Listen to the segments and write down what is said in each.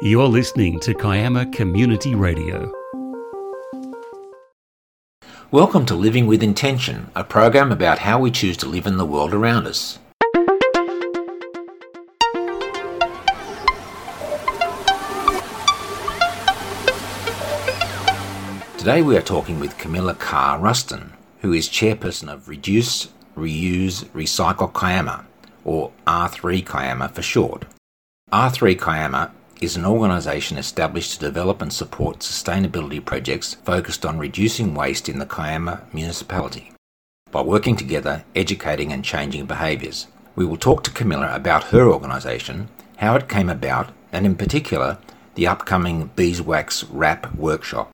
You're listening to Kiama Community Radio. Welcome to Living with Intention, a program about how we choose to live in the world around us. Today we are talking with Camilla Carr Ruston, who is chairperson of Reduce, Reuse, Recycle Kiama, or R3 Kiama for short. R3 Kiama is an organisation established to develop and support sustainability projects focused on reducing waste in the Kiama municipality. By working together, educating and changing behaviours. We will talk to Camilla about her organisation, how it came about, and in particular, the upcoming Beeswax Wrap workshop.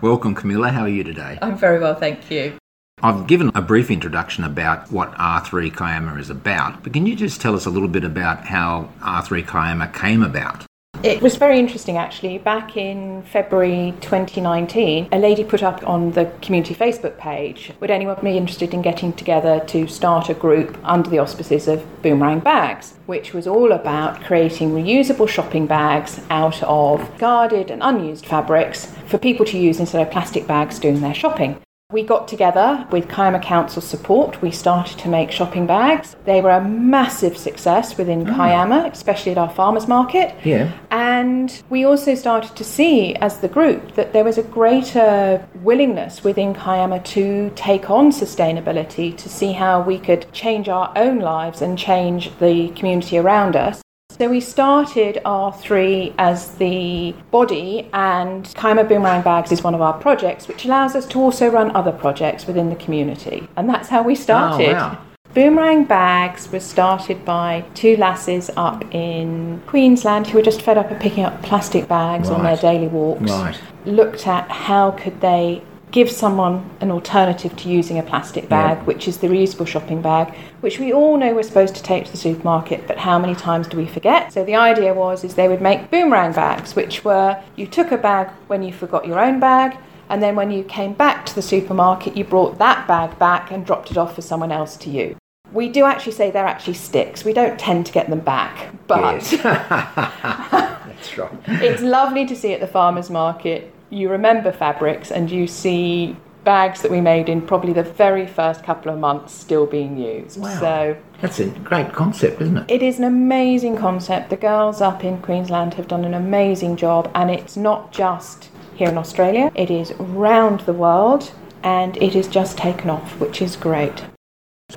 Welcome, Camilla. How are you today? I'm very well, thank you. I've given a brief introduction about what R3 Kiama is about, but can you just tell us a little bit about how R3 Kiama came about? It was very interesting actually. Back in February 2019, a lady put up on the community Facebook page Would anyone be interested in getting together to start a group under the auspices of Boomerang Bags, which was all about creating reusable shopping bags out of guarded and unused fabrics for people to use instead of plastic bags doing their shopping. We got together with Kiama Council support. We started to make shopping bags. They were a massive success within ah. Oh. Kiama, especially at our farmers market. Yeah. And we also started to see as the group that there was a greater willingness within Kiama to take on sustainability, to see how we could change our own lives and change the community around us. So we started R3 as the body, and Kiama Boomerang Bags is one of our projects, which allows us to also run other projects within the community. And that's how we started. Oh, wow. Boomerang Bags was started by two lasses up in Queensland who were just fed up of picking up plastic bags on their daily walks. Right. Looked at how could they give someone an alternative to using a plastic bag, Yeah. which is the reusable shopping bag, which we all know we're supposed to take to the supermarket, but how many times do we forget? So the idea was is they would make boomerang bags, which were you took a bag when you forgot your own bag, and then when you came back to the supermarket, you brought that bag back and dropped it off for someone else to use. We do actually say they're actually sticks. We don't tend to get them back, but Yes. That's right. it's lovely to see at the farmers market. You remember fabrics and you see bags that we made in probably the very first couple of months still being used. Wow. So That's a great concept, isn't it? it is an amazing concept. The girls up in Queensland have done an amazing job, and it's not just here in Australia, it is round the world, and it is just taken off, which is great.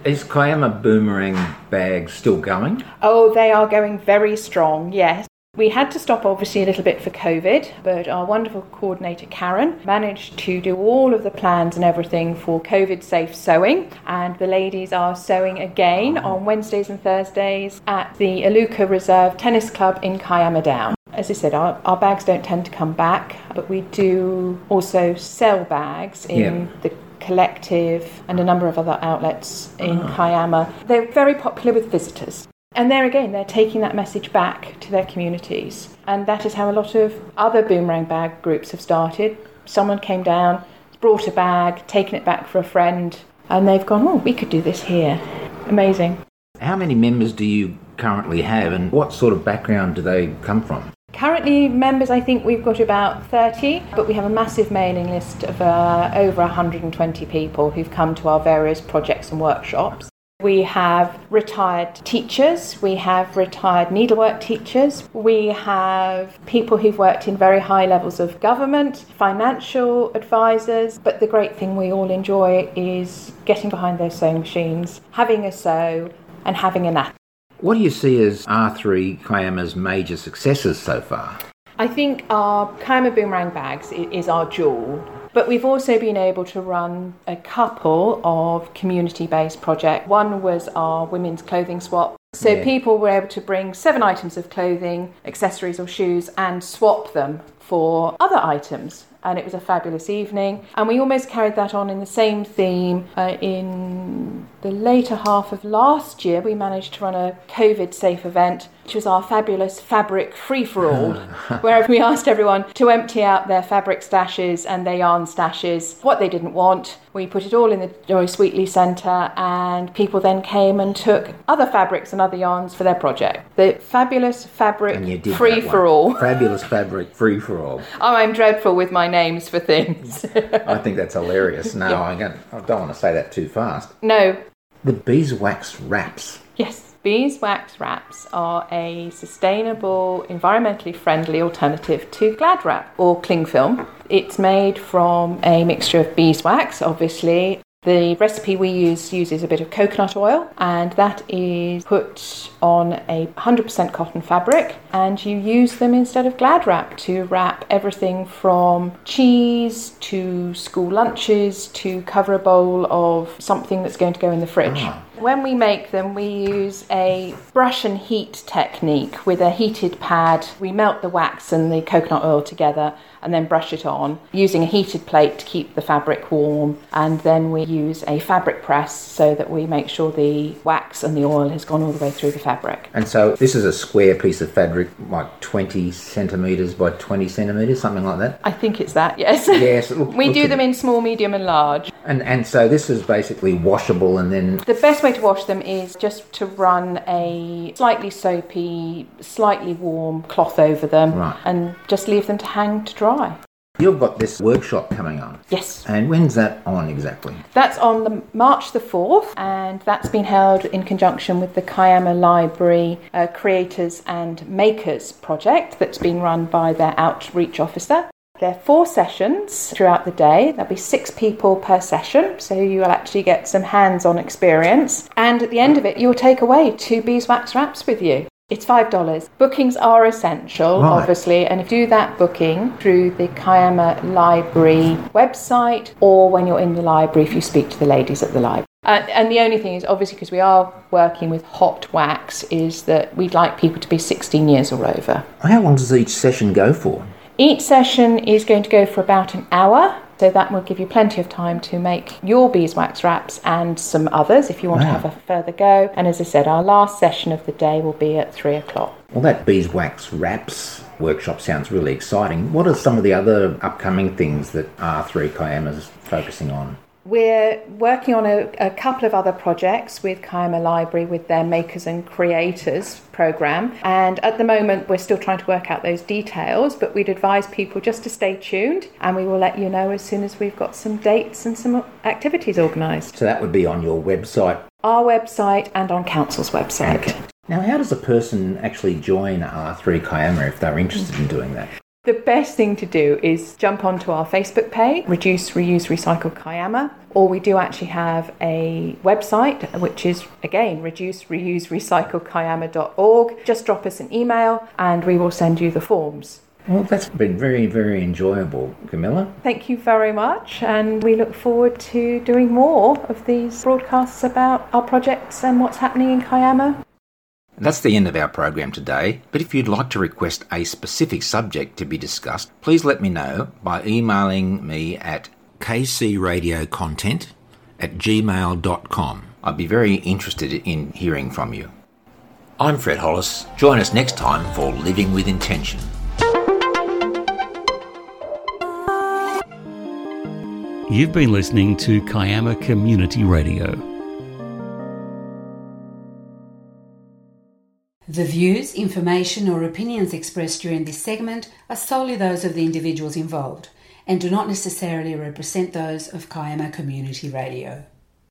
Is Kiama Boomerang Bags still going? Oh, they are going very strong, yes. We had to stop obviously a little bit for COVID, but our wonderful coordinator Karen managed to do all of the plans and everything for COVID safe sewing. And the ladies are sewing again on Wednesdays and Thursdays at the Aluka Reserve Tennis Club in Kiama Down. As I said, our, our bags don't tend to come back, but we do also sell bags in Yeah. the collective and a number of other outlets in ah. Kiama. They're very popular with visitors. And there again, they're taking that message back to their communities. And that is how a lot of other boomerang bag groups have started. Someone came down, brought a bag, taken it back for a friend, and they've gone, oh, we could do this here. Amazing. How many members do you currently have, and what sort of background do they come from? Currently, members, I think we've got about 30, but we have a massive mailing list of uh, over 120 people who've come to our various projects and workshops. We have retired teachers, we have retired needlework teachers, we have people who've worked in very high levels of government, financial advisors, but the great thing we all enjoy is getting behind those sewing machines, having a sew, and having a nap. What do you see as R3 Kiama's major successes so far? I think our Kiama Boomerang bags is our jewel, but we've also been able to run a couple of community based projects. One was our women's clothing swap. So Yeah. people were able to bring seven items of clothing, accessories, or shoes and swap them for other items. And it was a fabulous evening. And we almost carried that on in the same theme uh, in the later half of last year. We managed to run a COVID safe event, which was our fabulous fabric free for all, where we asked everyone to empty out their fabric stashes and their yarn stashes, what they didn't want. We put it all in the Joyce Wheatley Centre, and people then came and took other fabrics and other yarns for their project. The fabulous fabric And you did free for all. Fabulous fabric, free for all. Oh, I'm dreadful with my names for things. I think that's hilarious. No, I, don't, I don't want to say that too fast. no, The beeswax wraps. yes. Beeswax wraps are a sustainable, environmentally friendly alternative to Glad wrap or cling film. It's made from a mixture of beeswax, obviously. The recipe we use uses a bit of coconut oil, and that is put on a 100% cotton fabric, and you use them instead of Glad wrap to wrap everything from cheese to school lunches to cover a bowl of something that's going to go in the fridge. Ah. When we make them, we use a brush and heat technique with a heated pad. We melt the wax and the coconut oil together and then brush it on using a heated plate to keep the fabric warm. And then we use a fabric press so that we make sure the wax and the oil has gone all the way through the fabric. And so this is a square piece of fabric, like 20 centimetres by 20 centimetres, something like that. I think it's that, yes. Yes, look- we looks do them in small, medium, and large. And, and so this is basically washable and then The best way to wash them is just to run a slightly soapy, slightly warm cloth over them Right. and just leave them to hang to dry. you've got this workshop coming on. Yes. And when's that on exactly? That's on the March the 4th, and that's been held in conjunction with the Kiama Library uh, Creators and Makers project that's been run by their outreach officer. There are four sessions throughout the day. There'll be six people per session, so you will actually get some hands on experience. And at the end of it, you'll take away two beeswax wraps with you. It's $5. Bookings are essential, Right. obviously, and if you do that booking through the Kiama Library website or when you're in the library if you speak to the ladies at the library. Uh, and the only thing is, obviously, because we are working with hot wax, is that we'd like people to be 16 years or over. How long does each session go for? Each session is going to go for about an hour, so that will give you plenty of time to make your beeswax wraps and some others if you want to have a further go. And as I said, our last session of the day will be at three o'clock. Well, that beeswax wraps workshop sounds really exciting. What are some of the other upcoming things that R3 Kiama's focusing on? We're working on a, a couple of other projects with Kiama Library with their Makers and Creators program. And at the moment, we're still trying to work out those details, but we'd advise people just to stay tuned and we will let you know as soon as we've got some dates and some activities organised. So that would be on your website. Our website and on Council's website. Now, how does a person actually join R3 Kiama if they're interested in doing that? The best thing to do is jump onto our Facebook page, Reduce, Reuse, Recycle Kiama, or we do actually have a website, which is again reduce, reuse, recycle Kiama.org. Just drop us an email and we will send you the forms. Well, that's been very, very enjoyable, Camilla. Thank you very much, and we look forward to doing more of these broadcasts about our projects and what's happening in Kiama. That's the end of our program today, but if you'd like to request a specific subject to be discussed, please let me know by emailing me at kcradiocontent at gmail.com. I'd be very interested in hearing from you. I'm Fred Hollis. Join us next time for Living with Intention. You've been listening to Kiama Community Radio. The views, information, or opinions expressed during this segment are solely those of the individuals involved and do not necessarily represent those of Kiama Community Radio.